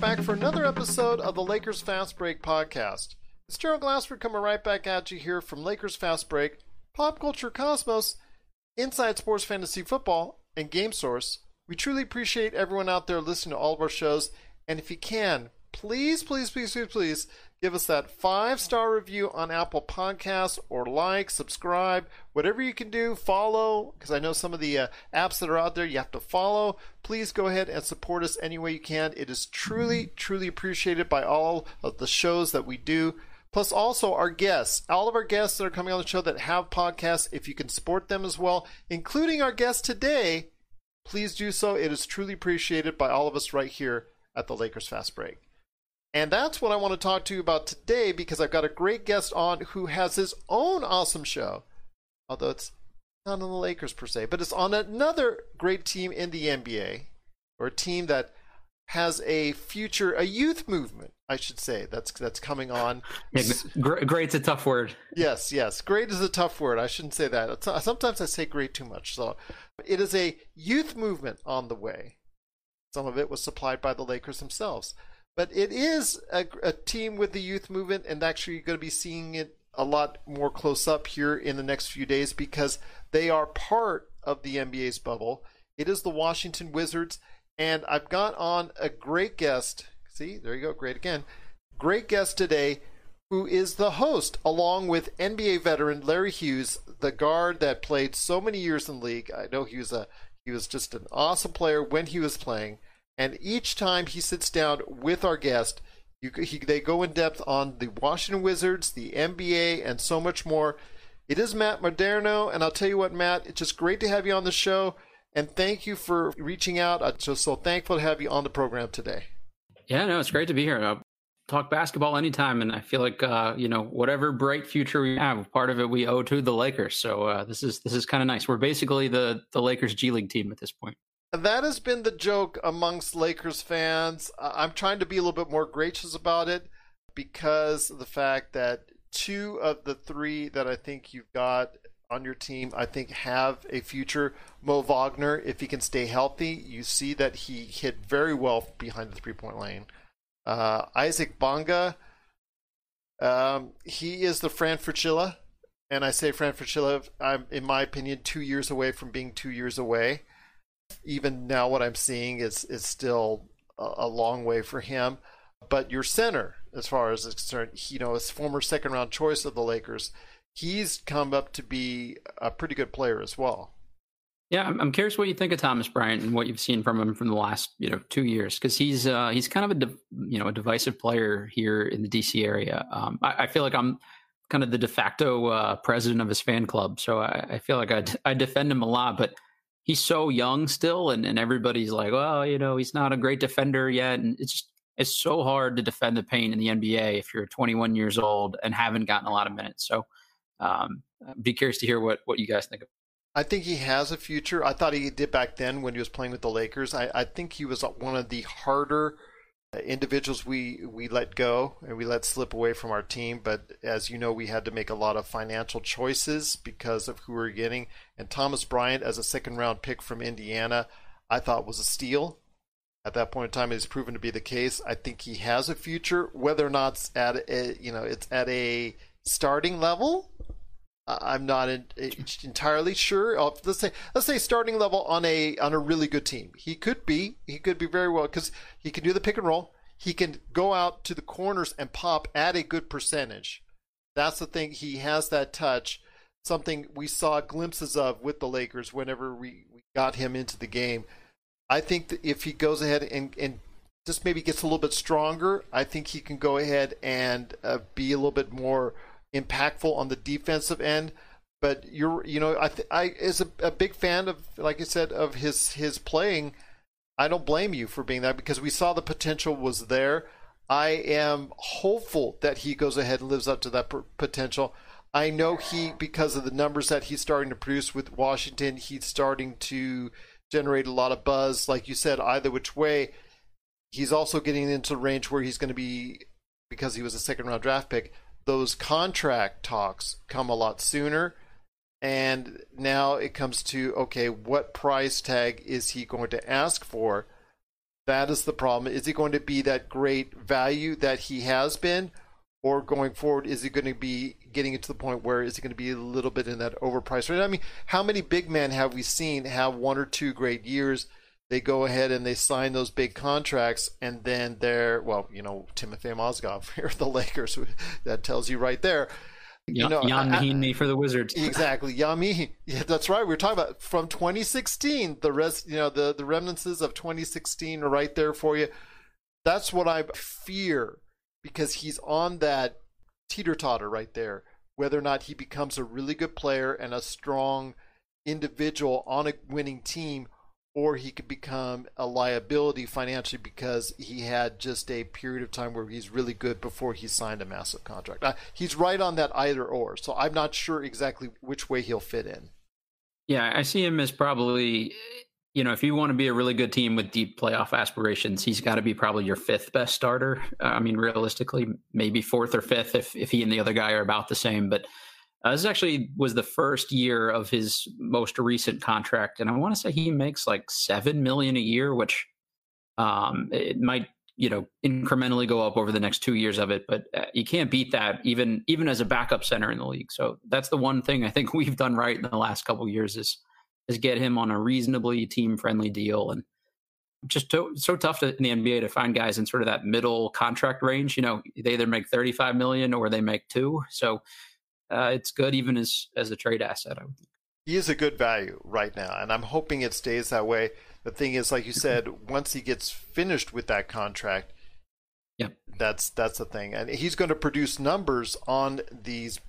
back for another episode of the Lakers Fast Break podcast. It's Gerald Glassford coming right back at you here from Lakers Fast Break, Pop Culture Cosmos, Inside Sports Fantasy Football, and Game Source. We truly appreciate everyone out there listening to all of our shows, and if you can, please, please, please, please, please give us that five star review on Apple Podcasts or like, subscribe, whatever you can do, follow, because I know some of the uh, apps that are out there you have to follow. Please go ahead and support us any way you can. It is truly, truly appreciated by all of the shows that we do. Plus, also our guests, all of our guests that are coming on the show that have podcasts, if you can support them as well, including our guest today, please do so. It is truly appreciated by all of us right here at the Lakers Fast Break. And that's what I want to talk to you about today because I've got a great guest on who has his own awesome show. Although it's not on the Lakers per se, but it's on another great team in the NBA or a team that has a future, a youth movement, I should say, that's that's coming on. Yeah, great's a tough word. Yes, yes. Great is a tough word. I shouldn't say that. Sometimes I say great too much. So it is a youth movement on the way. Some of it was supplied by the Lakers themselves. But it is a, a team with the youth movement, and actually you're going to be seeing it a lot more close up here in the next few days because they are part of the NBA's bubble. It is the Washington Wizards, and I've got on a great guest. See, there you go, great again. Great guest today, who is the host, along with NBA veteran Larry Hughes, the guard that played so many years in the league. I know he was a he was just an awesome player when he was playing. And each time he sits down with our guest, you, he, they go in depth on the Washington Wizards, the NBA, and so much more. It is Matt Moderno, and I'll tell you what, Matt, it's just great to have you on the show, and thank you for reaching out. I'm just so thankful to have you on the program today. Yeah, no, it's great to be here. I'll talk basketball anytime, and I feel like uh, you know whatever bright future we have, part of it we owe to the Lakers. So uh, this is this is kind of nice. We're basically the the Lakers G League team at this point that has been the joke amongst Lakers fans. I'm trying to be a little bit more gracious about it because of the fact that two of the three that I think you've got on your team, I think, have a future. Mo Wagner, if he can stay healthy, you see that he hit very well behind the three point lane. Uh, Isaac Bonga, um, he is the Fran Fraschilla. And I say Fran Fraschilla, I'm, in my opinion, two years away from being two years away even now what I'm seeing is is still a, a long way for him. But your center, as far as it's concerned, you know, his former second round choice of the Lakers, he's come up to be a pretty good player as well. Yeah, I'm curious what you think of Thomas Bryant and what you've seen from him from the last you know two years because he's uh, he's kind of a de- you know a divisive player here in the DC area. Um, I, I, feel like I'm kind of the de facto uh, president of his fan club, so I, I feel like I, I defend him a lot, but he's so young still, and, and everybody's like, well, you know, he's not a great defender yet, and it's just it's so hard to defend the paint in the NBA if you're 21 years old and haven't gotten a lot of minutes. So, um, be curious to hear what what you guys think of. I think he has a future. I thought he did back then when he was playing with the Lakers. I, I think he was one of the harder individuals we we let go and we let slip away from our team. But as you know, we had to make a lot of financial choices because of who we are getting. And Thomas Bryant, as a second round pick from Indiana, I thought was a steal. At that point in time, it has proven to be the case. I think he has a future, whether or not it's at a, you know it's at a starting level. I'm not in, entirely sure. let's say let's say starting level on a on a really good team. He could be he could be very well because he can do the pick and roll. He can go out to the corners and pop at a good percentage. That's the thing. He has that touch. Something we saw glimpses of with the Lakers whenever we, we got him into the game. I think that if he goes ahead and, and just maybe gets a little bit stronger, I think he can go ahead and uh, be a little bit more impactful on the defensive end. But you're, you know, I, th- I is a, a big fan of, like I said, of his his playing. I don't blame you for being that because we saw the potential was there. I am hopeful that he goes ahead and lives up to that p- potential. I know he, because of the numbers that he's starting to produce with Washington, he's starting to generate a lot of buzz. Like you said, either which way, he's also getting into range where he's going to be, because he was a second round draft pick, those contract talks come a lot sooner. And now it comes to okay, what price tag is he going to ask for? That is the problem. Is he going to be that great value that he has been? Or going forward, is he going to be getting it to the point where is he going to be a little bit in that overpriced rate? I mean, how many big men have we seen have one or two great years? They go ahead and they sign those big contracts, and then they're well, you know, Timofey Mozgov here, the Lakers. That tells you right there. You know, Ian Mahinmi for the Wizards. Exactly, Yami. Yeah, that's right. We were talking about from 2016. The rest, you know, the the remnants of 2016 are right there for you. That's what I fear because he's on that teeter totter right there. Whether or not he becomes a really good player and a strong individual on a winning team, or he could become a liability financially because he had just a period of time where he's really good before he signed a massive contract. Uh, he's right on that either or, so I'm not sure exactly which way he'll fit in. Yeah, I see him as probably you know, if you want to be a really good team with deep playoff aspirations, he's got to be probably your fifth best starter. Uh, I mean, realistically, maybe fourth or fifth if if he and the other guy are about the same. But uh, this actually was the first year of his most recent contract, and I want to say he makes like seven million a year, which um, it might you know incrementally go up over the next two years of it, but uh, you can't beat that even even as a backup center in the league. So that's the one thing I think we've done right in the last couple years is is get him on a reasonably team friendly deal and just to, so tough to, in the NBA to find guys in sort of that middle contract range. You know, they either make 35 million or they make two. So uh, it's good even as as a trade asset. I would think. He is a good value right now, and I'm hoping it stays that way. The thing is, like you said, once he gets finished with that contract, yeah, that's that's the thing, and he's going to produce numbers on these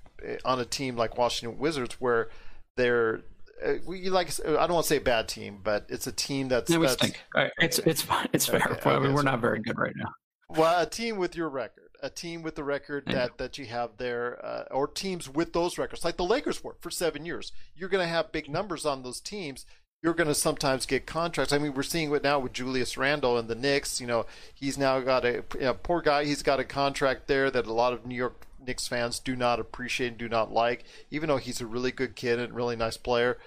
on a team like Washington Wizards where they're uh, we like I don't want to say bad team, but it's a team that's. Yeah, we that's. Right. It's it's it's fair. Okay, okay, we're not very good right now. Well, a team with your record, a team with the record that that you have there, uh, or teams with those records, like the Lakers were for seven years. You're going to have big numbers on those teams. You're going to sometimes get contracts. I mean, we're seeing it now with Julius Randle and the Knicks. You know, he's now got a you know, poor guy. He's got a contract there that a lot of New York Knicks fans do not appreciate and do not like, even though he's a really good kid and really nice player.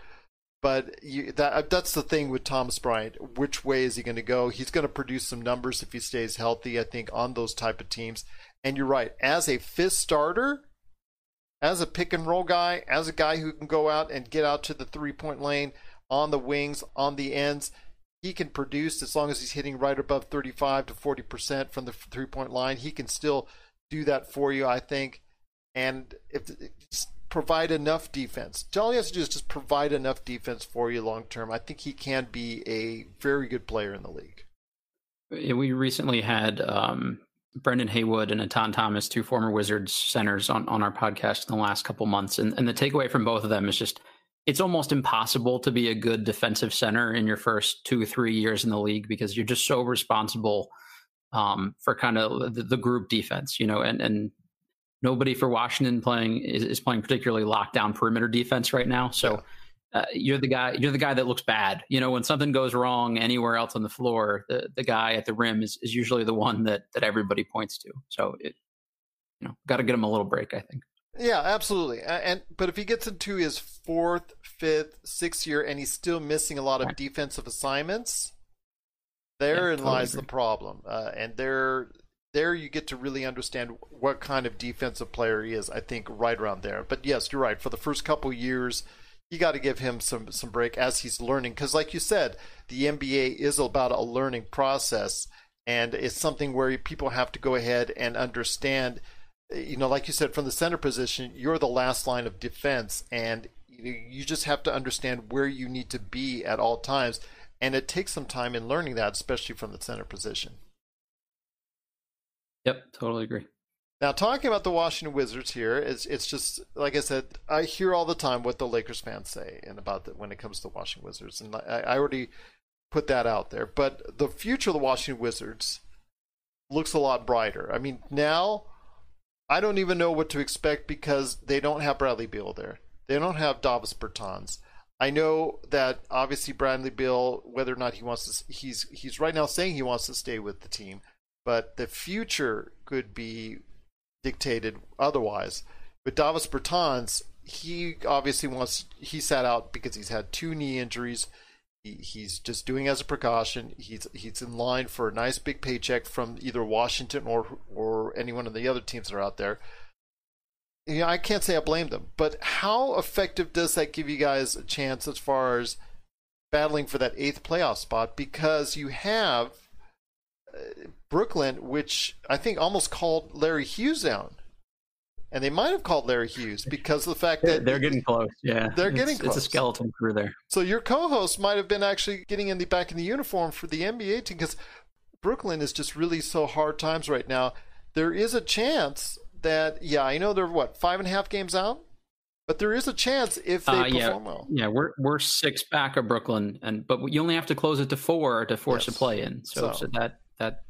But you, that uh, that's the thing with Thomas Bryant. Which way is he going to go? He's going to produce some numbers if he stays healthy. I think on those type of teams. And you're right. As a fifth starter, as a pick and roll guy, as a guy who can go out and get out to the three point lane on the wings, on the ends, he can produce as long as he's hitting right above 35 to 40 percent from the three point line. He can still do that for you, I think. And if provide enough defense. All he has to do is just provide enough defense for you long term. I think he can be a very good player in the league. We recently had um, Brendan Haywood and Etan Thomas, two former Wizards centers, on, on our podcast in the last couple months. And, and the takeaway from both of them is just it's almost impossible to be a good defensive center in your first two, three years in the league because you're just so responsible um, for kind of the, the, group defense, you know, and, and nobody for Washington playing is, is playing particularly lockdown perimeter defense right now. So uh, you're the guy you're the guy that looks bad. You know, when something goes wrong anywhere else on the floor, the the guy at the rim is, is usually the one that that everybody points to. So it you know, got to get him a little break, I think. Yeah, absolutely. And but if he gets into his fourth, fifth, sixth year and he's still missing a lot of defensive assignments, therein yeah, totally lies agree. the problem. Uh, and there there you get to really understand what kind of defensive player he is. I think right around there. But yes, you're right. For the first couple years, you got to give him some some break as he's learning because, like you said, the NBA is about a learning process, and it's something where people have to go ahead and understand. You know, like you said, from the center position, you're the last line of defense, and you just have to understand where you need to be at all times. And it takes some time in learning that, especially from the center position. Yep, totally agree. Now, talking about the Washington Wizards here, it's, it's just like I said, I hear all the time what the Lakers fans say and about the, when it comes to the Washington Wizards, and I, I already put that out there. But the future of the Washington Wizards looks a lot brighter. I mean, now I don't even know what to expect because they don't have Bradley Beal there. They don't have Davis Bertans. I know that obviously Bradley Beal, whether or not he wants to, he's he's right now saying he wants to stay with the team but the future could be dictated otherwise. But Davis Bertans, he obviously wants he sat out because he's had two knee injuries. He, he's just doing as a precaution. He's he's in line for a nice big paycheck from either Washington or or any one of the other teams that are out there. You know, I can't say I blame them, but how effective does that give you guys a chance as far as battling for that eighth playoff spot? Because you have uh, Brooklyn, which I think almost called Larry Hughes down and they might have called Larry Hughes because of the fact that they're getting close. Yeah, they're getting close. It's a skeleton crew there. So your co-host might have been actually getting in the back in the uniform for the NBA team because Brooklyn is just really so hard times right now. There is a chance that yeah, I know they're what five and a half games out, but there is a chance if they uh, yeah, perform well. Yeah, we're we're six back of Brooklyn, and but you only have to close it to four to force yes. a play in. So, so so that that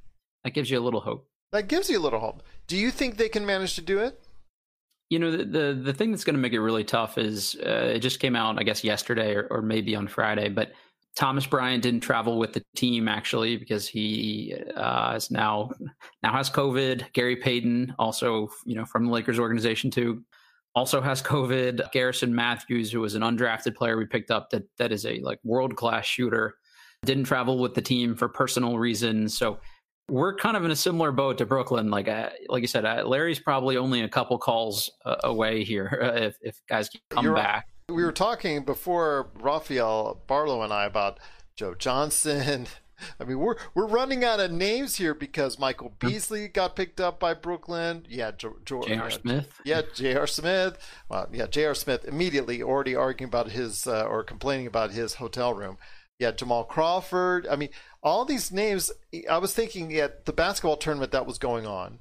that gives you a little hope. That gives you a little hope. Do you think they can manage to do it? You know, the the, the thing that's going to make it really tough is uh, it just came out, I guess, yesterday or, or maybe on Friday, but Thomas Bryant didn't travel with the team actually because he uh, is now now has COVID. Gary Payton, also you know from the Lakers organization too, also has COVID. Garrison Matthews, who was an undrafted player we picked up that that is a like world class shooter, didn't travel with the team for personal reasons. So we're kind of in a similar boat to Brooklyn. Like, uh, like you said, uh, Larry's probably only a couple calls uh, away here uh, if if guys come You're, back. We were talking before Raphael Barlow and I about Joe Johnson. I mean, we're we're running out of names here because Michael Beasley got picked up by Brooklyn. Yeah, J.R. Smith. Yeah, J.R. Smith. Well, yeah, J.R. Smith immediately already arguing about his uh, or complaining about his hotel room. Yeah, Jamal Crawford. I mean, all these names. I was thinking at the basketball tournament that was going on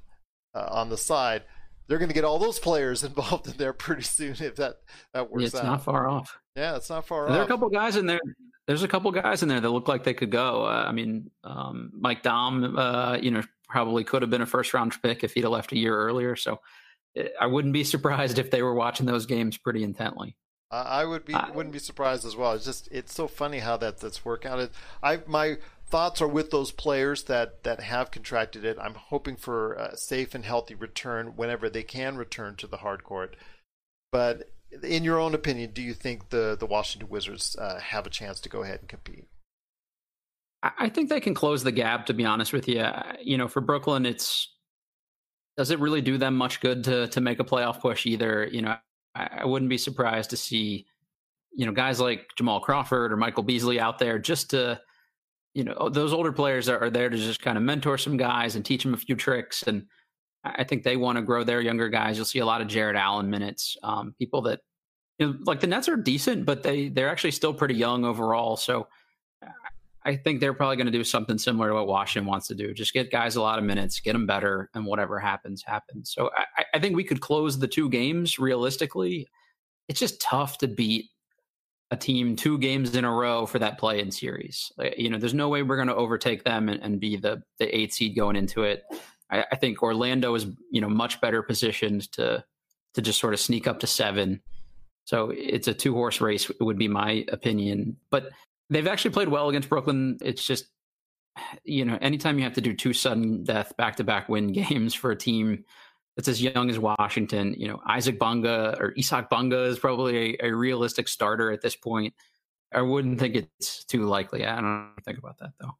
uh, on the side, they're going to get all those players involved in there pretty soon if that that works. Yeah, it's out. not far off. Yeah, it's not far there off. There are a couple guys in there. There's a couple guys in there that look like they could go. Uh, I mean, um, Mike Daum, uh, you know, probably could have been a first round pick if he'd have left a year earlier. So eh, I wouldn't be surprised if they were watching those games pretty intently. I would be wouldn't be surprised as well. It's just it's so funny how that that's working out. I my thoughts are with those players that that have contracted it. I'm hoping for a safe and healthy return whenever they can return to the hard court. But in your own opinion, do you think the the Washington Wizards uh, have a chance to go ahead and compete? I think they can close the gap. To be honest with you, you know, for Brooklyn, it's does it really do them much good to to make a playoff push either? You know, I, wouldn't be surprised to see, you know, guys like Jamal Crawford or Michael Beasley out there just to, you know, those older players are, are there to just kind of mentor some guys and teach them a few tricks. And I think they want to grow their younger guys. You'll see a lot of Jarrett Allen minutes, um, people that, you know, like the Nets are decent, but they they're actually still pretty young overall. So I think they're probably going to do something similar to what Washington wants to do. Just get guys a lot of minutes, get them better, and whatever happens, happens. So I, I think we could close the two games realistically. It's just tough to beat a team two games in a row for that play in series. Uh, you know, there's no way we're going to overtake them and, and, be the the eight seed going into it. I, I, think Orlando is you know much better positioned to to just sort of sneak up to seven. So it's a two horse race would be my opinion. But They've actually played well against Brooklyn. It's just, you know, anytime you have to do two sudden death back to back win games for a team that's as young as Washington, you know, Isaac Bunga or Isaac Bunga is probably a, a realistic starter at this point. I wouldn't think it's too likely. I don't think about that though.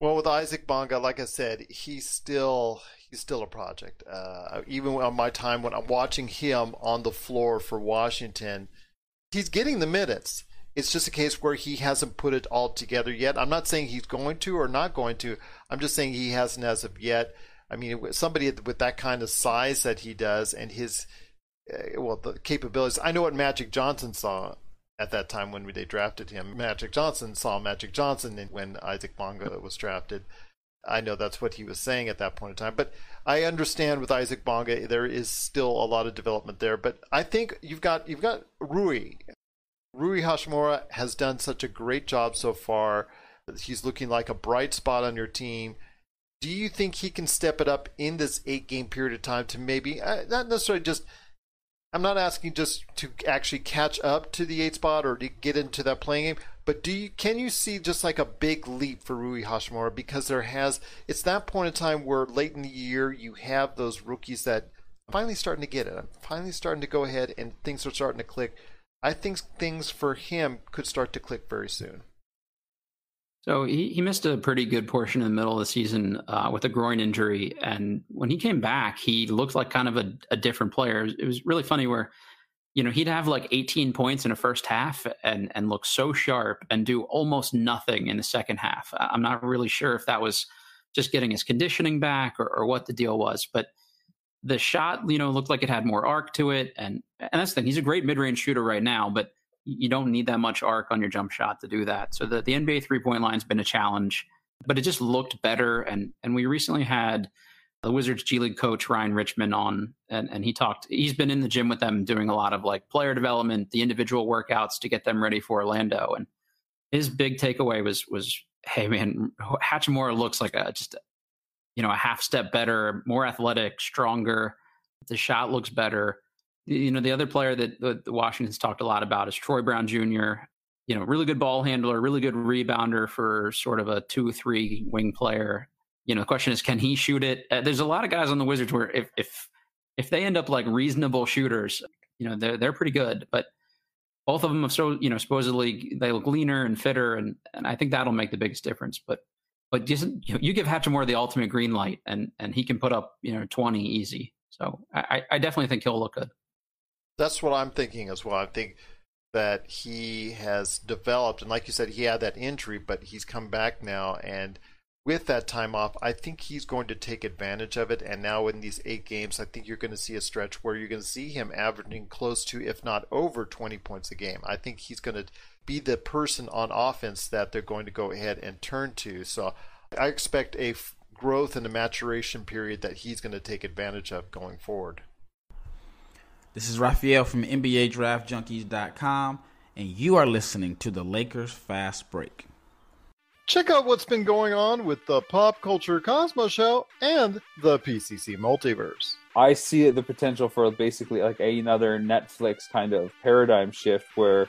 Well, with Isaac Bonga, like I said, he's still he's still a project. Uh, even on my time when I'm watching him on the floor for Washington, he's getting the minutes. It's just a case where he hasn't put it all together yet. I'm not saying he's going to or not going to. I'm just saying he hasn't as of yet. I mean, somebody with that kind of size that he does and his, uh, well, the capabilities. I know what Magic Johnson saw at that time when they drafted him. Magic Johnson saw Magic Johnson when Isaac Bonga was drafted. I know that's what he was saying at that point in time. But I understand with Isaac Bonga, there is still a lot of development there. But I think you've got you've got Rui. Rui Hachimura has done such a great job so far. He's looking like a bright spot on your team. Do you think he can step it up in this eight game period of time to maybe, uh, not necessarily just, I'm not asking just to actually catch up to the eight spot or to get into that playing game, but do you can you see just like a big leap for Rui Hachimura because there has it's that point in time where late in the year you have those rookies that finally starting to get it. I'm finally starting to go ahead and things are starting to click. I think things for him could start to click very soon. So he, he missed a pretty good portion in the middle of the season uh, with a groin injury. And when he came back, he looked like kind of a, a different player. It was really funny where, you know, he'd have like 18 points in a first half and, and look so sharp and do almost nothing in the second half. I'm not really sure if that was just getting his conditioning back or, or what the deal was, but the shot, you know, looked like it had more arc to it. And, and that's the thing. He's a great mid range shooter right now, but you don't need that much arc on your jump shot to do that. So the, the NBA three point line's been a challenge, but it just looked better. And and we recently had the Wizards G League coach Ryan Richman on, and, and he talked. He's been in the gym with them doing a lot of like player development, the individual workouts to get them ready for Orlando. And his big takeaway was was, hey man, Hachimura looks like a just you know a half step better, more athletic, stronger. The shot looks better you know, the other player that the, Washington's talked a lot about is Troy Brown Jr. You know, really good ball handler, really good rebounder for sort of a two-three wing player. You know, the question is, can he shoot it? Uh, there's a lot of guys on the Wizards where if if if they end up like reasonable shooters, you know, they're they're pretty good, but both of them have so you know supposedly they look leaner and fitter, and and I think that'll make the biggest difference. But but just you, give Hachimura the ultimate green light, and and he can put up you know twenty easy. So I, I definitely think he'll look good. That's what I'm thinking as well. I think that he has developed, and like you said, he had that injury, but he's come back now, and with that time off, I think he's going to take advantage of it. And now in these eight games, I think you're going to see a stretch where you're going to see him averaging close to, if not over, 20 points a game. I think he's going to be the person on offense that they're going to go ahead and turn to. So I expect a growth and a maturation period that he's going to take advantage of going forward. This is Raphael from NBA Draft Junkies.com, and you are listening to the Lakers Fast Break. Check out what's been going on with the Pop Culture Cosmos Show and the PCC Multiverse. I see the potential for basically like another Netflix kind of paradigm shift where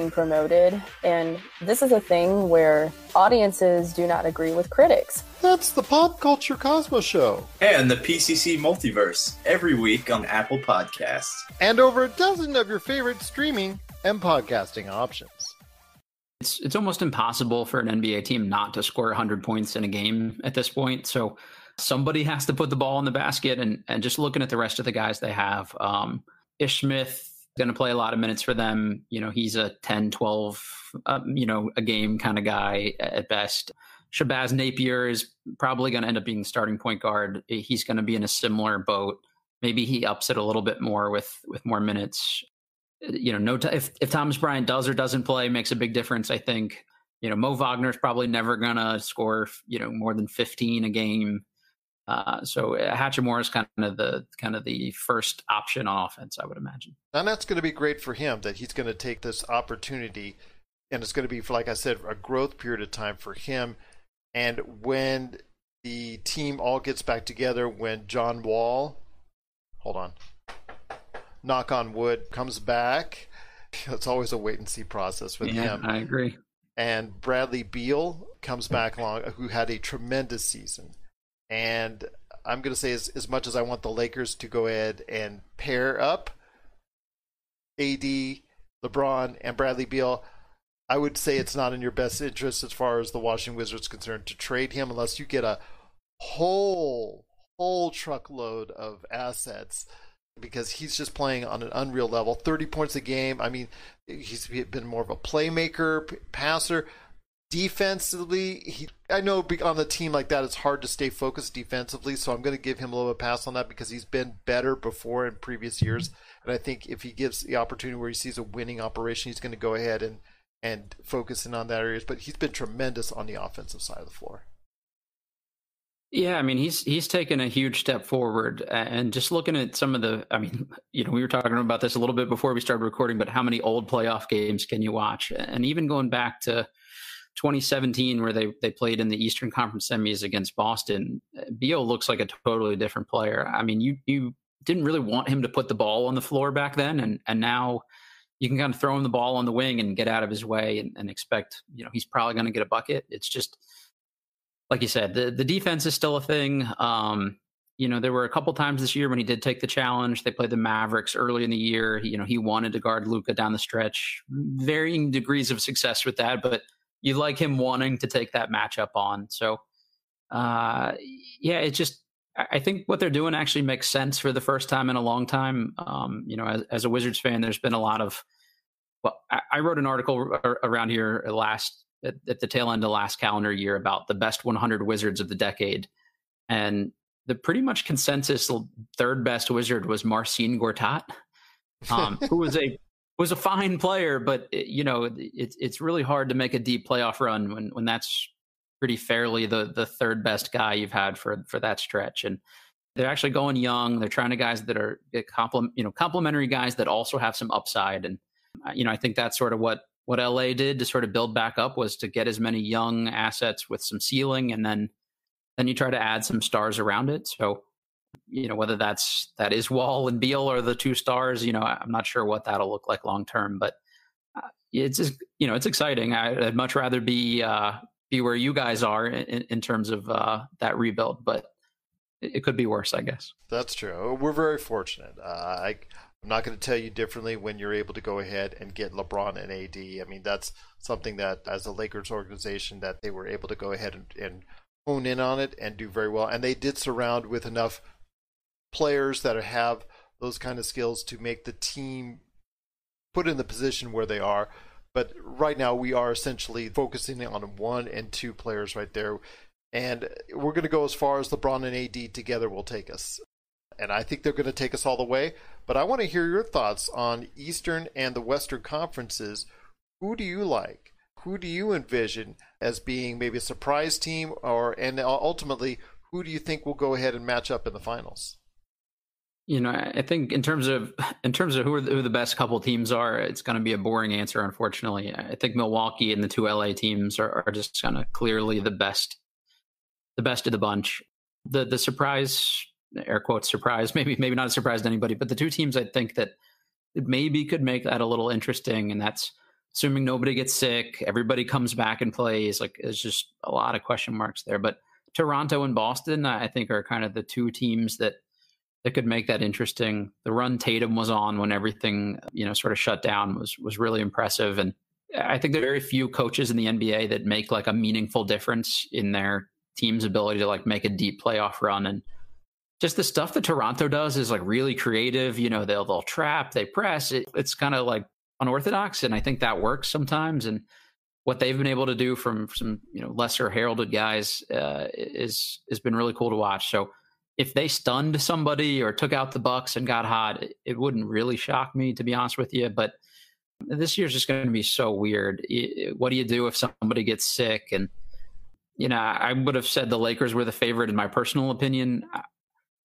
being promoted. And this is a thing where audiences do not agree with critics. That's the Pop Culture Cosmos Show. And the PCC Multiverse every week on Apple Podcasts. And over a dozen of your favorite streaming and podcasting options. It's, it's almost impossible for an NBA team not to score 100 points in a game at this point. So somebody has to put the ball in the basket. And, and just looking at the rest of the guys they have, um, Ish Smith going to play a lot of minutes for them. You know, he's a 10, 12, um, you know, a game kind of guy at best. Shabazz Napier is probably going to end up being the starting point guard. He's going to be in a similar boat. Maybe he ups it a little bit more with with more minutes. You know, no. T- if if Thomas Bryant does or doesn't play, makes a big difference. I think. You know, Mo Wagner's probably never going to score. You know, more than fifteen a game. Uh, so uh, Hachimura is kind of the kind of the first option on offense, I would imagine. And that's going to be great for him that he's going to take this opportunity, and it's going to be, like I said, a growth period of time for him. And when the team all gets back together, when John Wall, hold on, knock on wood, comes back, it's always a wait and see process with yeah, him. I agree. And Bradley Beal comes back along, who had a tremendous season and I'm going to say as, as much as I want the Lakers to go ahead and pair up AD, LeBron, and Bradley Beal, I would say it's not in your best interest as far as the Washington Wizards concerned to trade him unless you get a whole whole truckload of assets because he's just playing on an unreal level. 30 points a game. I mean he's been more of a playmaker passer defensively, he I know on the team like that it's hard to stay focused defensively, so I'm going to give him a little pass on that because he's been better before in previous years, and I think if he gives the opportunity where he sees a winning operation, he's going to go ahead and and focus in on that areas. But he's been tremendous on the offensive side of the floor. Yeah, I mean he's he's taken a huge step forward, and just looking at some of the, I mean, you know, we were talking about this a little bit before we started recording, but how many old playoff games can you watch? And even going back to 2017 where they they played in the Eastern Conference semis against Boston, Beal looks like a totally different player. I mean, you you didn't really want him to put the ball on the floor back then, and and now you can kind of throw him the ball on the wing and get out of his way and, and expect you know he's probably going to get a bucket. It's just like you said, the the defense is still a thing. Um, you know, there were a couple times this year when he did take the challenge. They played the Mavericks early in the year. He, you know, he wanted to guard Luka down the stretch. Varying degrees of success with that, but you like him wanting to take that matchup on. So, uh, yeah, it just I think what they're doing actually makes sense for the first time in a long time. Um, you know, as, as, a Wizards fan, there's been a lot of. Well, I, I wrote an article around here last at, at, the tail end of last calendar year about the best 100 Wizards of the decade, and the pretty much consensus third best Wizard was Marcin Gortat, um, who was a was a fine player, but it, you know it's it's really hard to make a deep playoff run when when that's pretty fairly the the third best guy you've had for for that stretch. And they're actually going young. They're trying to guys that are complement you know complementary guys that also have some upside. And uh, you know I think that's sort of what what LA did to sort of build back up was to get as many young assets with some ceiling, and then then you try to add some stars around it. So you know whether that's that is Wall and Beal or the two stars. You know I'm not sure what that'll look like long term, but uh, it's just, you know it's exciting. I, would much rather be uh, be where you guys are in, in terms of uh, that rebuild, but it, could be worse, I guess. That's true. We're very fortunate. Uh, I, I'm not going to tell you differently when you're able to go ahead and get LeBron and AD. I mean, that's something that, as a Lakers organization, that they were able to go ahead and, and hone in on it and do very well. And they did surround with enough players that have those kind of skills to make the team put in the position where they are but right now, we are essentially focusing on one and two players right there. And we're going to go as far as LeBron and AD together will take us. And I think they're going to take us all the way. But I want to hear your thoughts on Eastern and the Western conferences. Who do you like? Who do you envision as being maybe a surprise team, or and ultimately, who do you think will go ahead and match up in the finals? You know, I think in terms of in terms of who are the, who the best couple teams are, it's going to be a boring answer. Unfortunately, I think Milwaukee and the two LA teams are, are just kind of clearly the best, the best of the bunch. The the surprise, air quotes surprise, maybe maybe not a surprise to anybody, but the two teams I think that maybe could make that a little interesting, and that's assuming nobody gets sick, everybody comes back and plays. Like, there's just a lot of question marks there. But Toronto and Boston, I think, are kind of the two teams that that could make that interesting. The run Tatum was on when everything, you know, sort of shut down was was really impressive. And I think there are very few coaches in the NBA that make like a meaningful difference in their team's ability to like make a deep playoff run. And just the stuff that Toronto does is like really creative. You know, they'll they'll trap, they press. It, it's kind of like unorthodox, and I think that works sometimes. And what they've been able to do from some you know lesser heralded guys uh, is has been really cool to watch. So if they stunned somebody or took out the Bucks and got hot, it wouldn't really shock me to be honest with you. But this year's just going to be so weird. What do you do if somebody gets sick? And you know, I would have said the Lakers were the favorite in my personal opinion.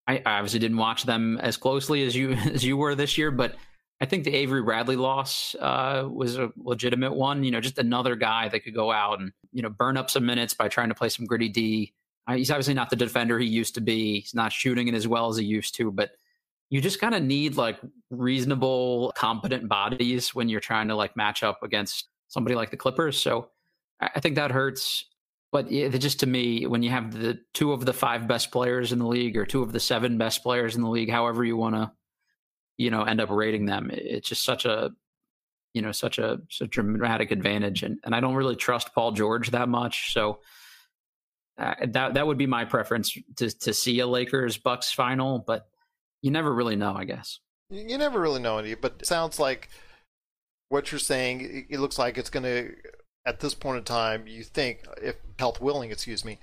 I obviously didn't watch them as closely as you as you were this year, but I think the Avery Bradley loss uh, was a legitimate one. You know, just another guy that could go out and you know burn up some minutes by trying to play some gritty D Uh, he's obviously not the defender he used to be. He's not shooting it as well as he used to, but you just kind of need like reasonable, competent bodies when you're trying to like match up against somebody like the Clippers. So I think that hurts. But it, just to me, when you have the two of the five best players in the league or two of the seven best players in the league, however you want to, you know, end up rating them, it's just such a, you know, such a such a dramatic advantage. And and I don't really trust Paul George that much. So uh, that that would be my preference to to see a Lakers Bucks final, but you never really know, I guess. You never really know but it sounds like what you're saying. It looks like it's going to, at this point in time, you think, if health willing, excuse me,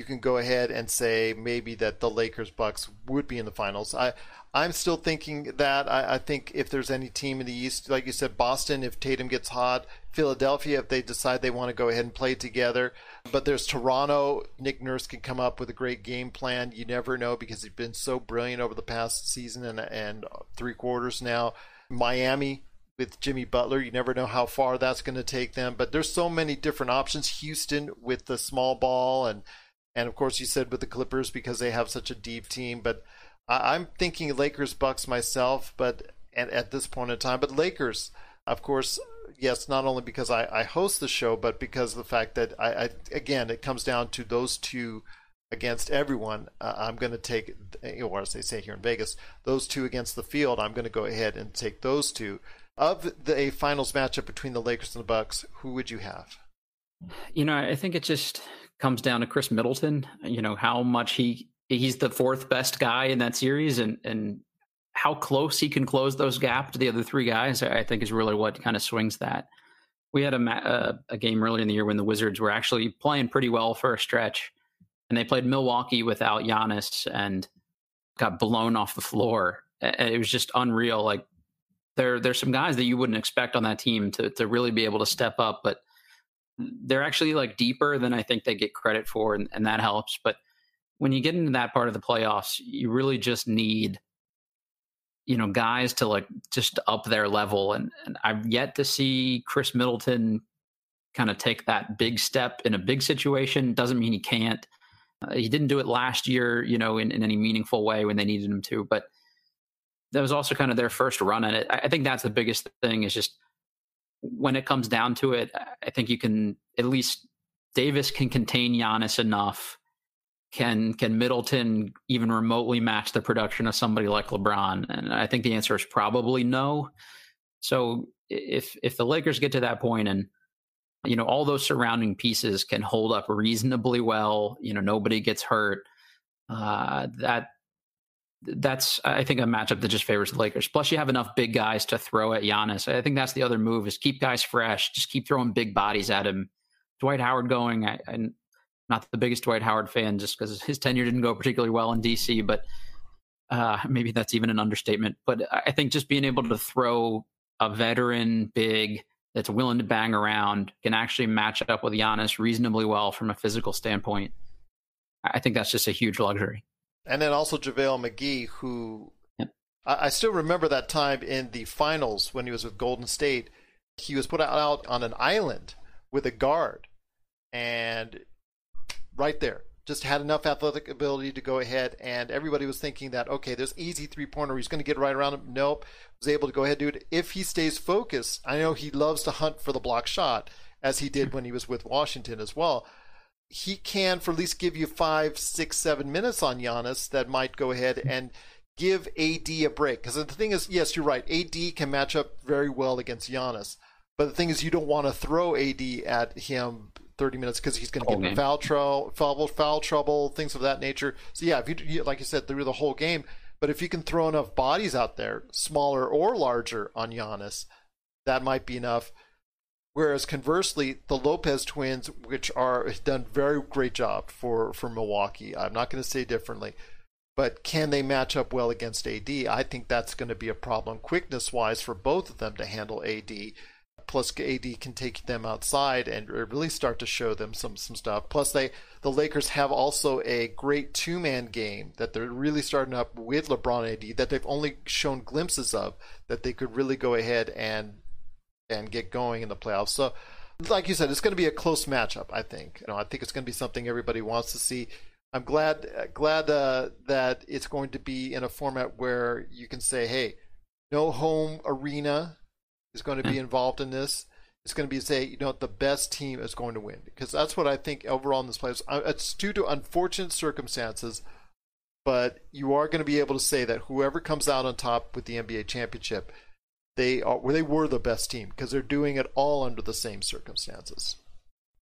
you can go ahead and say maybe that the Lakers Bucks would be in the finals. I I'm still thinking that. I, I, think if there's any team in the East, like you said, Boston, if Tatum gets hot, Philadelphia, if they decide they want to go ahead and play together. But there's Toronto. Nick Nurse can come up with a great game plan. You never know because he's been so brilliant over the past season and, and three quarters now. Miami, with Jimmy Butler. You never know how far that's going to take them, but there's so many different options. Houston with the small ball, and and of course you said with the Clippers because they have such a deep team. But I, am thinking Lakers Bucks myself, but at, at this point in time, but Lakers, of course. Yes, not only because I, I host the show, but because the fact that I, I again it comes down to those two against everyone. Uh, I'm going to take, or as they say here in Vegas, those two against the field. I'm going to go ahead and take those two of the finals matchup between the Lakers and the Bucks, who would you have? You know, I think it just comes down to Khris Middleton. You know how much he he's the fourth best guy in that series, and and how close he can close those gaps to the other three guys. I think is really what kind of swings that. We had a uh, a game earlier in the year when the Wizards were actually playing pretty well for a stretch, and they played Milwaukee without Giannis and got blown off the floor. It was just unreal. Like there there's some guys that you wouldn't expect on that team to to really be able to step up, but they're actually like deeper than I think they get credit for, and, and that helps. But when you get into that part of the playoffs, you really just need you know guys to like just up their level, and, and I've yet to see Khris Middleton kind of take that big step in a big situation. Doesn't mean he can't. Uh, he didn't do it last year, you know, in, in any meaningful way when they needed him to, but that was also kind of their first run at it. I think that's the biggest thing is just when it comes down to it, I think you can at least Davis can contain Giannis enough. Can can Middleton even remotely match the production of somebody like LeBron? And I think the answer is probably no. So if if the Lakers get to that point and you know all those surrounding pieces can hold up reasonably well, you know nobody gets hurt, uh, that that's I think a matchup that just favors the Lakers. Plus, you have enough big guys to throw at Giannis. I think that's the other move: is keep guys fresh, just keep throwing big bodies at him. Dwight Howard going. I, am not the biggest Dwight Howard fan, just because his tenure didn't go particularly well in DC, but uh, maybe that's even an understatement. But I think just being able to throw a veteran big that's willing to bang around can actually match up with Giannis reasonably well from a physical standpoint. I think that's just a huge luxury and then also JaVale McGee, who yep. I, I, still remember that time in the finals when he was with Golden State. He was put out on an island with a guard, and right there, just had enough athletic ability to go ahead. And everybody was thinking that okay, there's easy three pointer. He's going to get right around him. Nope, was able to go ahead dude. if he stays focused. I know he loves to hunt for the block shot, as he did when he was with Washington as well he can for at least give you five, six, seven minutes on Giannis that might go ahead and give AD a break. Because the thing is, yes, you're right. AD can match up very well against Giannis. But the thing is, you don't want to throw AD at him 30 minutes because he's going to oh, get in foul, trouble, foul, foul trouble, things of that nature. So yeah, if you like you said through the whole game, but if you can throw enough bodies out there, smaller or larger, on Giannis, that might be enough. Whereas conversely, the Lopez twins, which are done very great job for for Milwaukee, I'm not going to say differently, but can they match up well against AD? I think that's going to be a problem quickness wise for both of them to handle AD. Plus, AD can take them outside and really start to show them some some stuff. Plus, they the Lakers have also a great two man game that they're really starting up with LeBron AD that they've only shown glimpses of that they could really go ahead and and get going in the playoffs. So, like you said, it's going to be a close matchup. I think. You know, I think it's going to be something everybody wants to see. I'm glad glad uh, that it's going to be in a format where you can say, "Hey, no home arena is going to be hmm. involved in this." It's going to be say, you know, the best team is going to win because that's what I think overall in this playoffs. Uh, it's due to unfortunate circumstances, but you are going to be able to say that whoever comes out on top with the NBA championship they are they were the best team because they're doing it all under the same circumstances.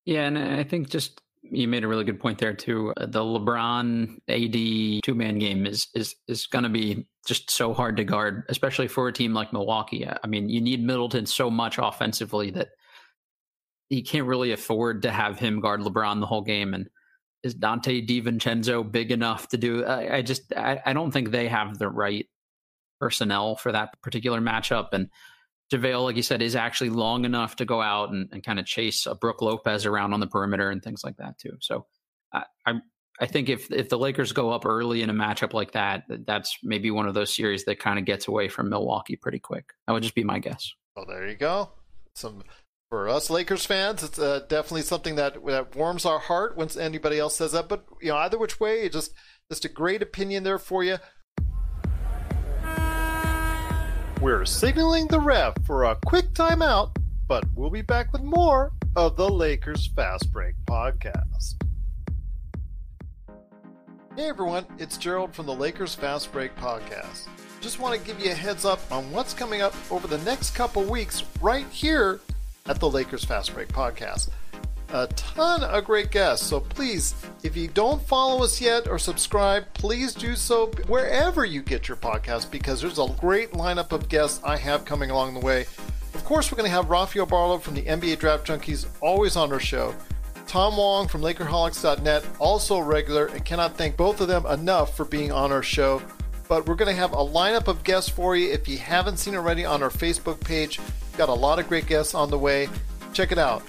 Yeah, and I think just you made a really good point there too. Uh, the LeBron AD two man game is is is going to be just so hard to guard, especially for a team like Milwaukee. I mean, you need Middleton so much offensively that you can't really afford to have him guard LeBron the whole game. And is Donte DiVincenzo big enough to do? I, I just I, I don't think they have the right personnel for that particular matchup. And JaVale, like you said, is actually long enough to go out and, and kind of chase a Brook Lopez around on the perimeter and things like that too. So I, I, I think if if the Lakers go up early in a matchup like that, that's maybe one of those series that kind of gets away from Milwaukee pretty quick. That would just be my guess. Well, there you go. Some for us Lakers fans, it's uh, definitely something that that warms our heart when anybody else says that. But you know, either which way, just just a great opinion there for you. We're signaling the ref for a quick timeout, but we'll be back with more of the Lakers Fast Break podcast. Hey everyone, it's Gerald from the Lakers Fast Break podcast. Just want to give you a heads up on what's coming up over the next couple weeks right here at the Lakers Fast Break podcast. A ton of great guests, so please, if you don't follow us yet or subscribe, please do so wherever you get your podcast because there's a great lineup of guests I have coming along the way. Of course, we're going to have Rafael Barlow from the NBA Draft Junkies always on our show. Tom Wong from Lakerholics.net, also regular, and cannot thank both of them enough for being on our show. But we're going to have a lineup of guests for you. If you haven't seen already on our Facebook page, got a lot of great guests on the way. Check it out.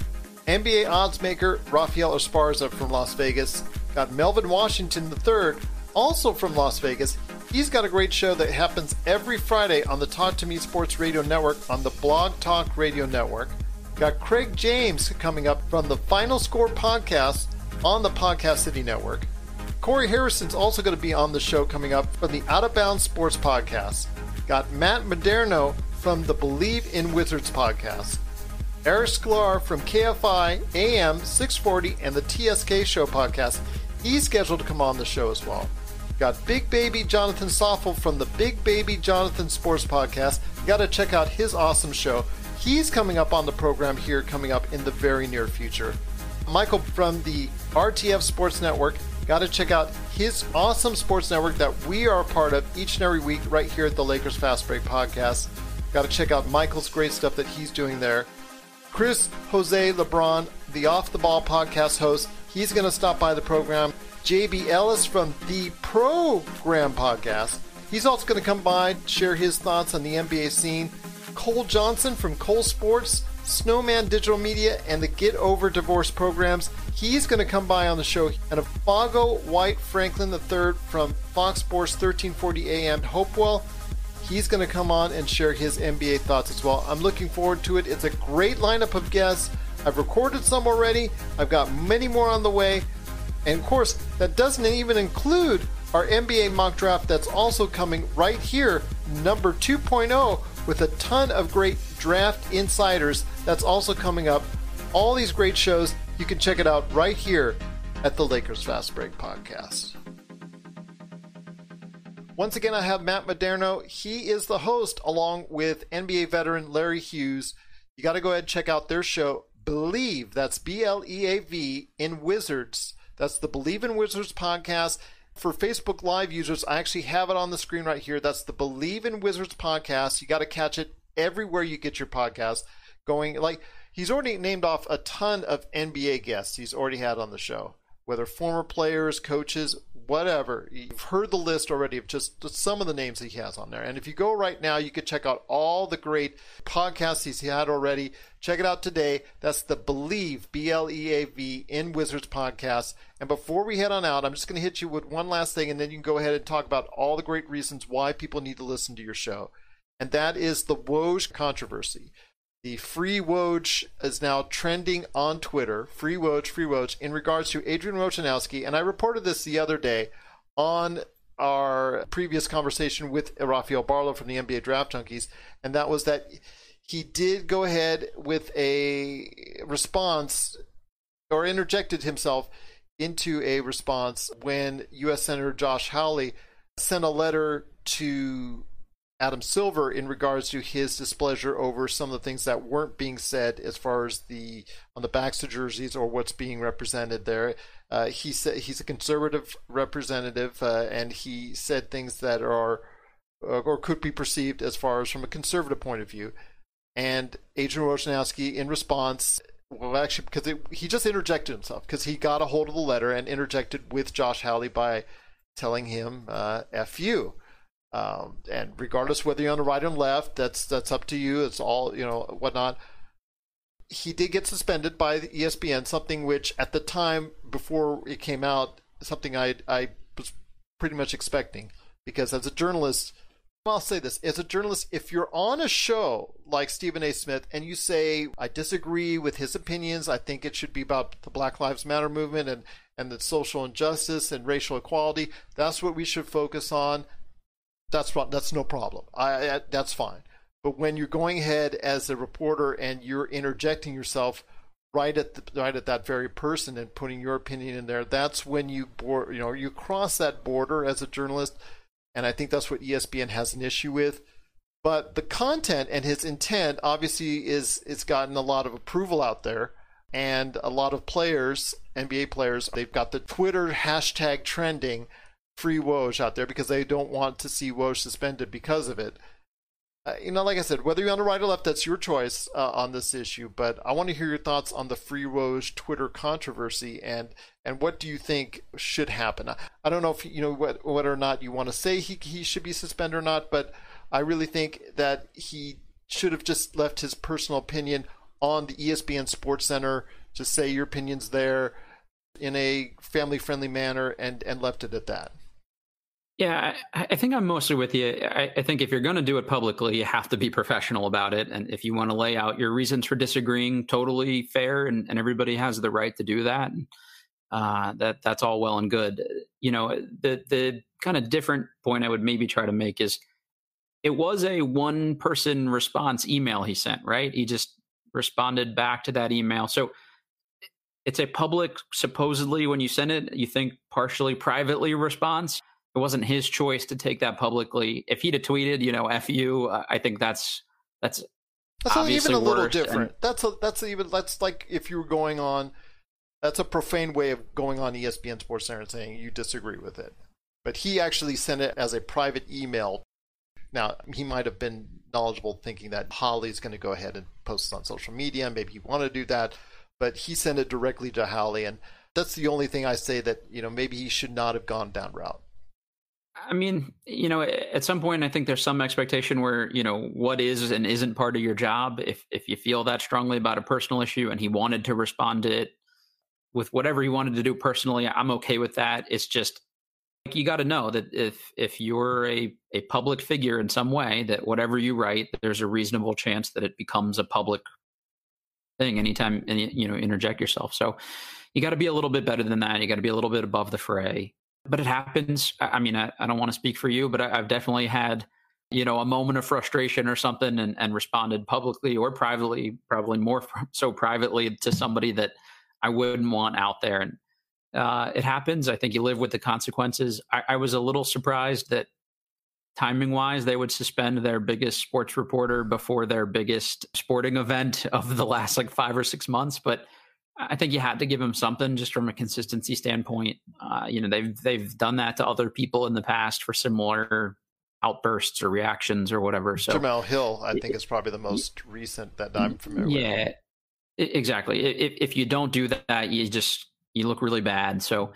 NBA odds maker Rafael Esparza from Las Vegas. Got Melvin Washington III, also from Las Vegas. He's got a great show that happens every Friday on the Talk to Me Sports Radio Network on the Blog Talk Radio Network. Got Craig James coming up from the Final Score podcast on the Podcast City Network. Corey Harrison's also going to be on the show coming up from the Out of Bounds Sports podcast. Got Matt Modderno from the Bleav in Wizards podcast. Eric Sklar from KFI AM 640 and the TSK Show podcast. He's scheduled to come on the show as well. Got Big Baby Jonathan Soffel from the Big Baby Jonathan Sports podcast. You got to check out his awesome show. He's coming up on the program here, coming up in the very near future. Michael from the RTF Sports Network. Got to check out his awesome sports network that we are part of each and every week right here at the Lakers Fast Break Podcast. Got to check out Michael's great stuff that he's doing there. Chris Jose LeBron, the Off the Ball podcast host, he's going to stop by the program. JB Ellis from the Program podcast. He's also going to come by, share his thoughts on the NBA scene. Cole Johnson from Cole Sports, Snowman Digital Media, and the Get Over Divorce programs. He's going to come by on the show. And Fago White Franklin III from Fox Sports 1340 AM Hopewell. He's going to come on and share his NBA thoughts as well. I'm looking forward to it. It's a great lineup of guests. I've recorded some already. I've got many more on the way. And of course, that doesn't even include our NBA mock draft that's also coming right here, number 2.0, with a ton of great draft insiders that's also coming up. All these great shows, you can check it out right here at the Lakers Fast Break Podcast. Once again, I have Matt Modderno. He is the host along with NBA veteran Larry Hughes. You got to go ahead and check out their show, Bleav. That's B L E A V in Wizards. That's the Bleav in Wizards podcast. For Facebook Live users, I actually have it on the screen right here. That's the Bleav in Wizards podcast. You got to catch it everywhere you get your podcast. Going like he's already named off a ton of NBA guests he's already had on the show, whether former players, coaches, whatever. You've heard the list already of just some of the names he has on there. And if you go right now, you can check out all the great podcasts he's had already. Check it out today. That's the Bleav, B L E A V, in Wizards podcast. And before we head on out, I'm just going to hit you with one last thing, and then you can go ahead and talk about all the great reasons why people need to listen to your show. And that is the Woj controversy. The free Woj is now trending on Twitter. Free Woj, free Woj, in regards to Adrian Wojnarowski. And I reported this the other day on our previous conversation with Rafael Barlow from the NBA Draft Junkies, and that was that he did go ahead with a response or interjected himself into a response when U.S. Senator Josh Hawley sent a letter to Adam Silver in regards to his displeasure over some of the things that weren't being said as far as the on the backs of jerseys or what's being represented there. Uh, he said he's a conservative representative, uh, and he said things that are uh, or could be perceived as far as from a conservative point of view. And Adrian Wojnarowski, in response, well, actually, because it, he just interjected himself because he got a hold of the letter and interjected with Josh Hawley by telling him uh, "f you." Um, and regardless whether you're on the right or left, that's that's up to you. It's all you know, whatnot. He did get suspended by ESPN, something which at the time before it came out, something I I was pretty much expecting because as a journalist, I'll say this as a journalist, if you're on a show like Stephen A. Smith and you say, I disagree with his opinions, I think it should be about the Black Lives Matter movement and, and the social injustice and racial equality, that's what we should focus on. That's that's no problem. I, I that's fine. But when you're going ahead as a reporter and you're interjecting yourself right at the, right at that very person and putting your opinion in there, that's when you board, you know you cross that border as a journalist and I think that's what ESPN has an issue with. But the content and his intent obviously is it's gotten a lot of approval out there, and a lot of players, NBA players, they've got the Twitter hashtag trending free Woj out there because they don't want to see Woj suspended because of it. Uh, you know, like I said, whether you're on the right or left, that's your choice uh, on this issue. But I want to hear your thoughts on the Free Woj Twitter controversy and and what do you think should happen? I don't know if you know what, whether or not you want to say he he should be suspended or not, but I really think that he should have just left his personal opinion on the ESPN Sports Center. Just say your opinions there in a family friendly manner and and left it at that. Yeah, I, think I'm mostly with you. I, I think if you're going to do it publicly, you have to be professional about it. And if you want to lay out your reasons for disagreeing, totally fair, and, and everybody has the right to do that. Uh, that that's all well and good. You know, the the kind of different point I would maybe try to make is it was a one person response email he sent, right? He just responded back to that email. So it's a public, supposedly, when you send it, you think partially privately response it wasn't his choice to take that publicly. If he'd have tweeted, you know, "f you," I think that's that's that's even a little different. And, that's a, that's even that's like if you were going on. That's a profane way of going on ESPN Sports Center and saying you disagree with it. But he actually sent it as a private email. Now he might have been knowledgeable, thinking that Hawley's going to go ahead and post it on social media. Maybe he wanted to do that, but he sent it directly to Holly, and that's the only thing I say that you know maybe he should not have gone down route. I mean, you know, at some point, I think there's some expectation where you know what is and isn't part of your job. If if you feel that strongly about a personal issue, and he wanted to respond to it with whatever he wanted to do personally, I'm okay with that. It's just like you got to know that if if you're a a public figure in some way, that whatever you write, there's a reasonable chance that it becomes a public thing anytime you know interject yourself. So you got to be a little bit better than that. You got to be a little bit above the fray but it happens. I mean, I, I don't want to speak for you, but I, have definitely had, you know, a moment of frustration or something and, and responded publicly or privately, probably more so privately to somebody that I wouldn't want out there. And uh, it happens. I think you live with the consequences. I, I was a little surprised that timing wise, they would suspend their biggest sports reporter before their biggest sporting event of the last like five or six months. But I think you had to give him something just from a consistency standpoint. Uh, you know, they've they've done that to other people in the past for similar outbursts or reactions or whatever. So Jemele Hill, I think, is probably the most recent that I'm familiar yeah, with. Yeah, exactly. If if you don't do that, you just you look really bad. So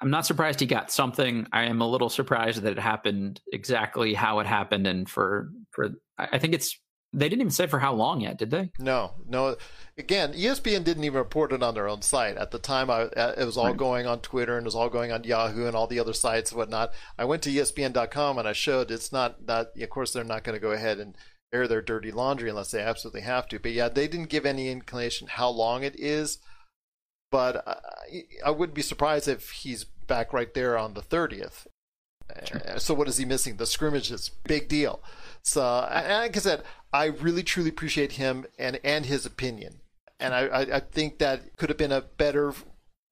I'm not surprised he got something. I am a little surprised that it happened exactly how it happened, and for for I think it's they didn't even say for how long yet, did they? No, no. Again, ESPN didn't even report it on their own site at the time. I, uh, it was all right. going on Twitter and it was all going on Yahoo and all the other sites and whatnot. I went to ESPN.com and I showed it's not that. Of course, they're not going to go ahead and air their dirty laundry unless they absolutely have to. But yeah, they didn't give any inclination how long it is. But I, I would be surprised if he's back right there on the 30th. Sure. Uh, so what is he missing? The scrimmages, big deal. So, uh, like I said, I really truly appreciate him and and his opinion, and I I, I think that could have been a better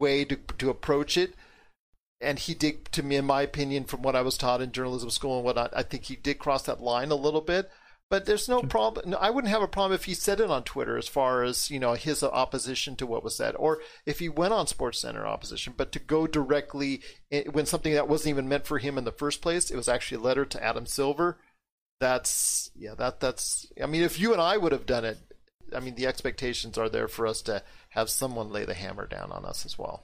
way to to approach it. And he did, to me, in my opinion, from what I was taught in journalism school and whatnot, I think he did cross that line a little bit. But there's no problem. No, I wouldn't have a problem if he said it on Twitter as far as, you know, his opposition to what was said, or if he went on Sports Center opposition. But to go directly eh, when something that wasn't even meant for him in the first place, it was actually a letter to Adam Silver that's yeah that that's i mean if you and i would have done it i mean the expectations are there for us to have someone lay the hammer down on us as well.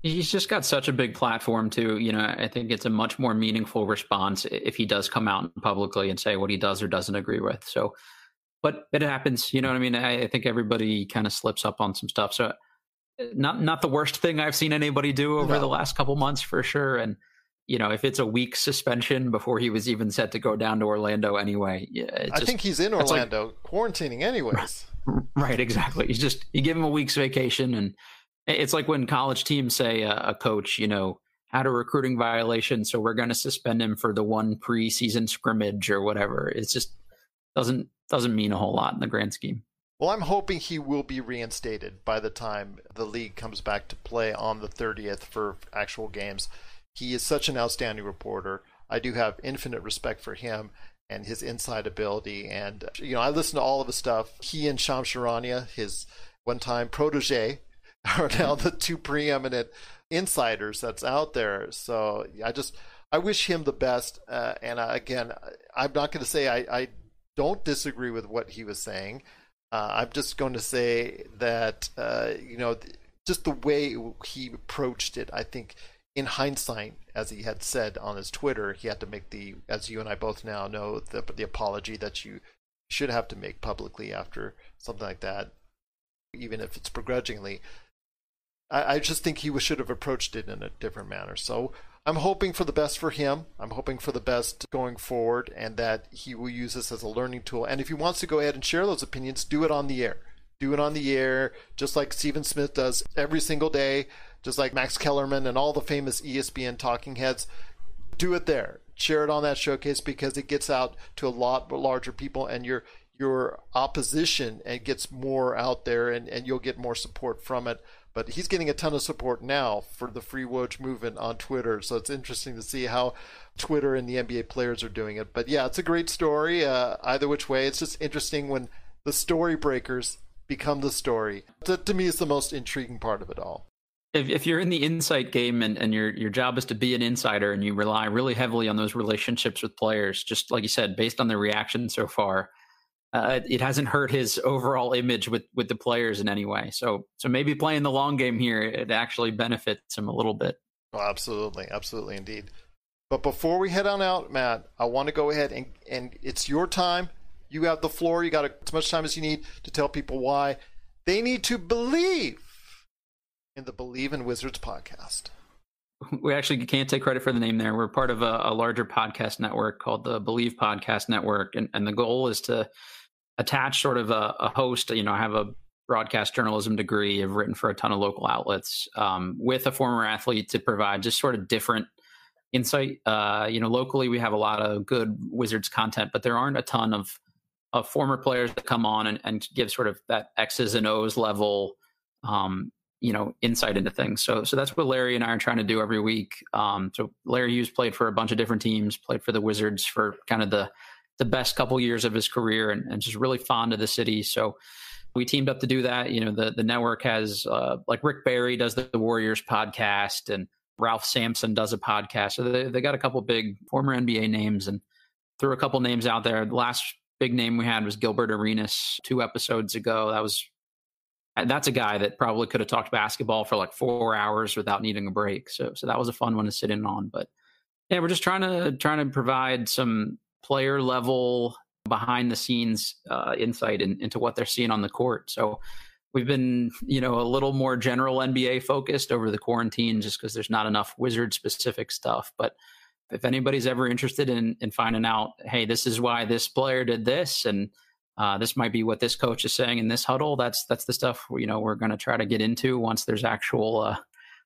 He's just got such a big platform too. You know i think it's a much more meaningful response if he does come out publicly and say what he does or doesn't agree with. So but it happens. You know what i mean? I, I think everybody kind of slips up on some stuff. So not not the worst thing i've seen anybody do over no. the last couple months for sure. And you know, if it's a week suspension before he was even set to go down to Orlando anyway, yeah, I think he's in Orlando like, quarantining anyways. Right, exactly. You just you give him a week's vacation, and it's like when college teams say uh, a coach, you know, had a recruiting violation, so we're going to suspend him for the one preseason scrimmage or whatever. It just doesn't doesn't mean a whole lot in the grand scheme. Well, I'm hoping he will be reinstated by the time the league comes back to play on the 30th for actual games. He is such an outstanding reporter. I do have infinite respect for him and his inside ability. And, you know, I listen to all of his stuff. He and Shams Charania, his one time protege, are now the two preeminent insiders that's out there. So I just, I wish him the best. Uh, and uh, again, I'm not going to say I, I don't disagree with what he was saying. Uh, I'm just going to say that, uh, you know, just the way he approached it, I think in hindsight, as he had said on his Twitter, he had to make the, as you and I both now know, the, the apology that you should have to make publicly after something like that, even if it's begrudgingly. I, I just think he should have approached it in a different manner. So I'm hoping for the best for him. I'm hoping for the best going forward, and that he will use this as a learning tool. And if he wants to go ahead and share those opinions, do it on the air. Do it on the air, just like Stephen Smith does every single day just like Max Kellerman and all the famous ESPN talking heads. Do it there. Share it on that showcase because it gets out to a lot larger people and your your opposition and gets more out there and, and you'll get more support from it. But he's getting a ton of support now for the free Woj movement on Twitter. So it's interesting to see how Twitter and the NBA players are doing it. But yeah, it's a great story. Uh, either which way, it's just interesting when the story breakers become the story. That to me is the most intriguing part of it all if, if you're in the insight game and, and your your job is to be an insider and you rely really heavily on those relationships with players, just like you said, based on their reaction so far, uh, it hasn't hurt his overall image with with the players in any way. So so maybe playing the long game here it actually benefits him a little bit. Oh, absolutely, absolutely, indeed. But before we head on out, Matt, I want to go ahead and and it's your time. You have the floor. You got as much time as you need to tell people why they need to believe in the Bleav in Wizards podcast. We actually can't take credit for the name there. We're part of a, a larger podcast network called the Bleav Podcast Network, and, and the goal is to attach sort of a, a, host. You know, I have a broadcast journalism degree. I've written for a ton of local outlets um, with a former athlete to provide just sort of different insight. Uh, you know, locally we have a lot of good Wizards content, but there aren't a ton of of former players that come on and, and give sort of that X's and O's level um, you know insight into things. So so that's what Larry and I are trying to do every week. Um, so Larry Hughes played for a bunch of different teams, played for the Wizards for kind of the the best couple years of his career, and, and just really fond of the city. So we teamed up to do that. You know, the the network has uh, like Rick Barry does the, the, Warriors podcast, and Ralph Sampson does a podcast. So they they got a couple big former NBA names and threw a couple names out there. The last big name we had was Gilbert Arenas two episodes ago. That was that's a guy that probably could have talked basketball for like four hours without needing a break. So so that was a fun one to sit in on. But yeah, we're just trying to trying to provide some player level behind the scenes uh, insight in, into what they're seeing on the court. So we've been you know a little more general NBA focused over the quarantine just because there's not enough wizard specific stuff. But if anybody's ever interested in in finding out, hey, this is why this player did this and uh, this might be what this coach is saying in this huddle. That's that's the stuff you know we're going to try to get into once there's actual uh,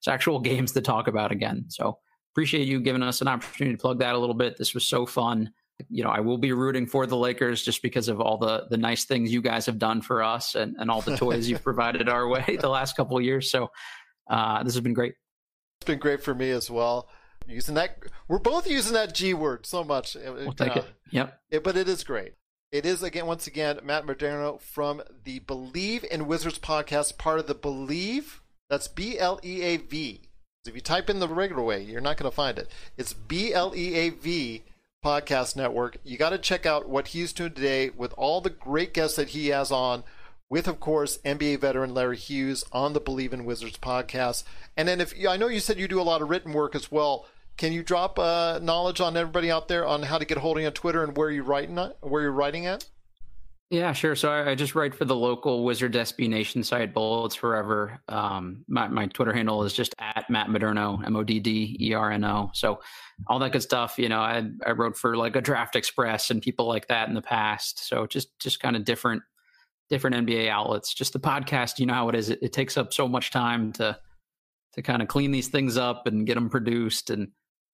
there's actual games to talk about again. So appreciate you giving us an opportunity to plug that a little bit. This was so fun. You know, I will be rooting for the Lakers just because of all the the nice things you guys have done for us and, and all the toys you've provided our way the last couple of years. So uh, this has been great. It's been great for me as well. Using that, we're both using that G word so much. We'll take it. Yep. It, but it is great. It is again, once again, Matt Modderno from the Bleav in Wizards podcast, part of the Bleav. That's B L E A V. If you type in the regular way, you're not going to find it. It's B L E A V podcast network. You got to check out what he's doing today with all the great guests that he has on. With of course NBA veteran Larry Hughes on the Bleav in Wizards podcast, and then if I know you said you do a lot of written work as well. Can you drop uh, knowledge on everybody out there on how to get holding on Twitter and where you're writing at, where you're writing at? Yeah, sure. So I, I, just write for the local Wizard SB Nation site, Bullets Forever. Um, my, my Twitter handle is just at Matt Modderno, M O D D E R N O. So all that good stuff. You know, I, I wrote for like a Draft Express and people like that in the past. So just just kind of different different NBA outlets. Just the podcast, you know how it is. It, it takes up so much time to to kind of clean these things up and get them produced and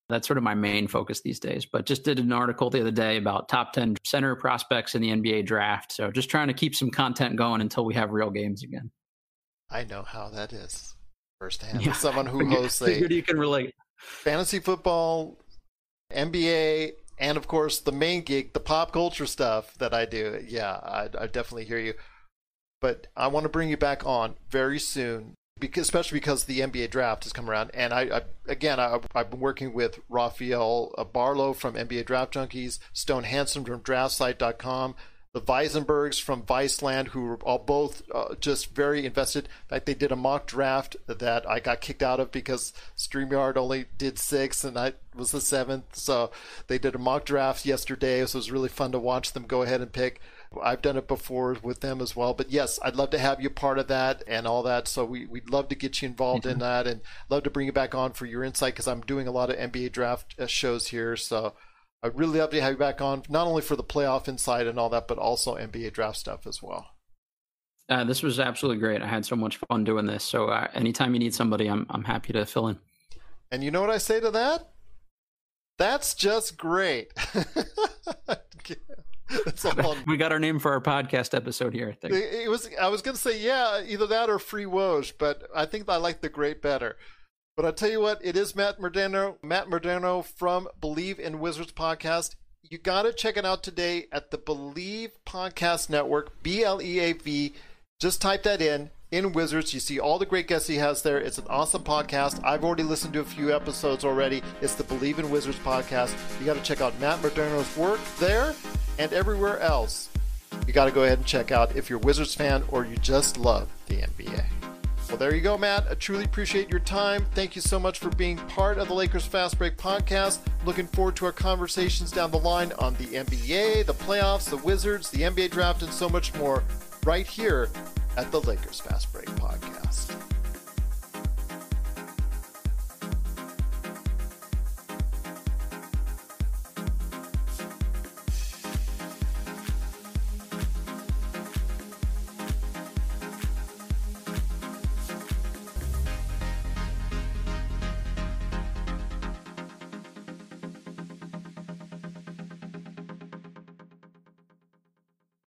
that's sort of my main focus these days. But just did an article the other day about top 10 center prospects in the NBA draft. So just trying to keep some content going until we have real games again. I know how that is firsthand. Yeah. Someone who hosts a you can relate. fantasy football, NBA, and of course the main gig, the pop culture stuff that I do. Yeah, I, I definitely hear you. But I want to bring you back on very soon because, especially because the NBA draft has come around. And I, I again, I, have been working with Rafael Barlow from NBA Draft Junkies, Stone Hansen from DraftSite.com, the Weisenbergs from Viceland, who were all both uh, just very invested. In fact, they did a mock draft that I got kicked out of because StreamYard only did six and I was the seventh. So they did a mock draft yesterday. So it was really fun to watch them go ahead and pick. I've done it before with them as well. But yes, I'd love to have you part of that and all that. So we, we'd love to get you involved in that and love to bring you back on for your insight because I'm doing a lot of NBA draft uh, shows here. So I'd really love to have you back on, not only for the playoff insight and all that, but also NBA draft stuff as well. Uh, this was absolutely great. I had so much fun doing this. So uh, anytime you need somebody, I'm I'm happy to fill in. And you know what I say to that? That's just great. we got our name for our podcast episode here. I think it was. I was going to say yeah, either that or Free Woj, but I think I like the great better. But I'll tell you what, it is Matt Modderno, Matt Modderno from Bleav in Wizards podcast. You got to check it out today at the Bleav Podcast Network, B L E A V. Just type that in in Wizards. You see all the great guests he has there. It's an awesome podcast. I've already listened to a few episodes already. It's the Bleav in Wizards podcast. You got to check out Matt Modderno's work there and everywhere else. You got to go ahead and check out if you're Wizards fan or you just love the NBA. Well, there you go, Matt. I truly appreciate your time. Thank you so much for being part of the Lakers Fast Break podcast. Looking forward to our conversations down the line on the NBA, the playoffs, the Wizards, the NBA draft, and so much more right here at the Lakers Fast Break podcast.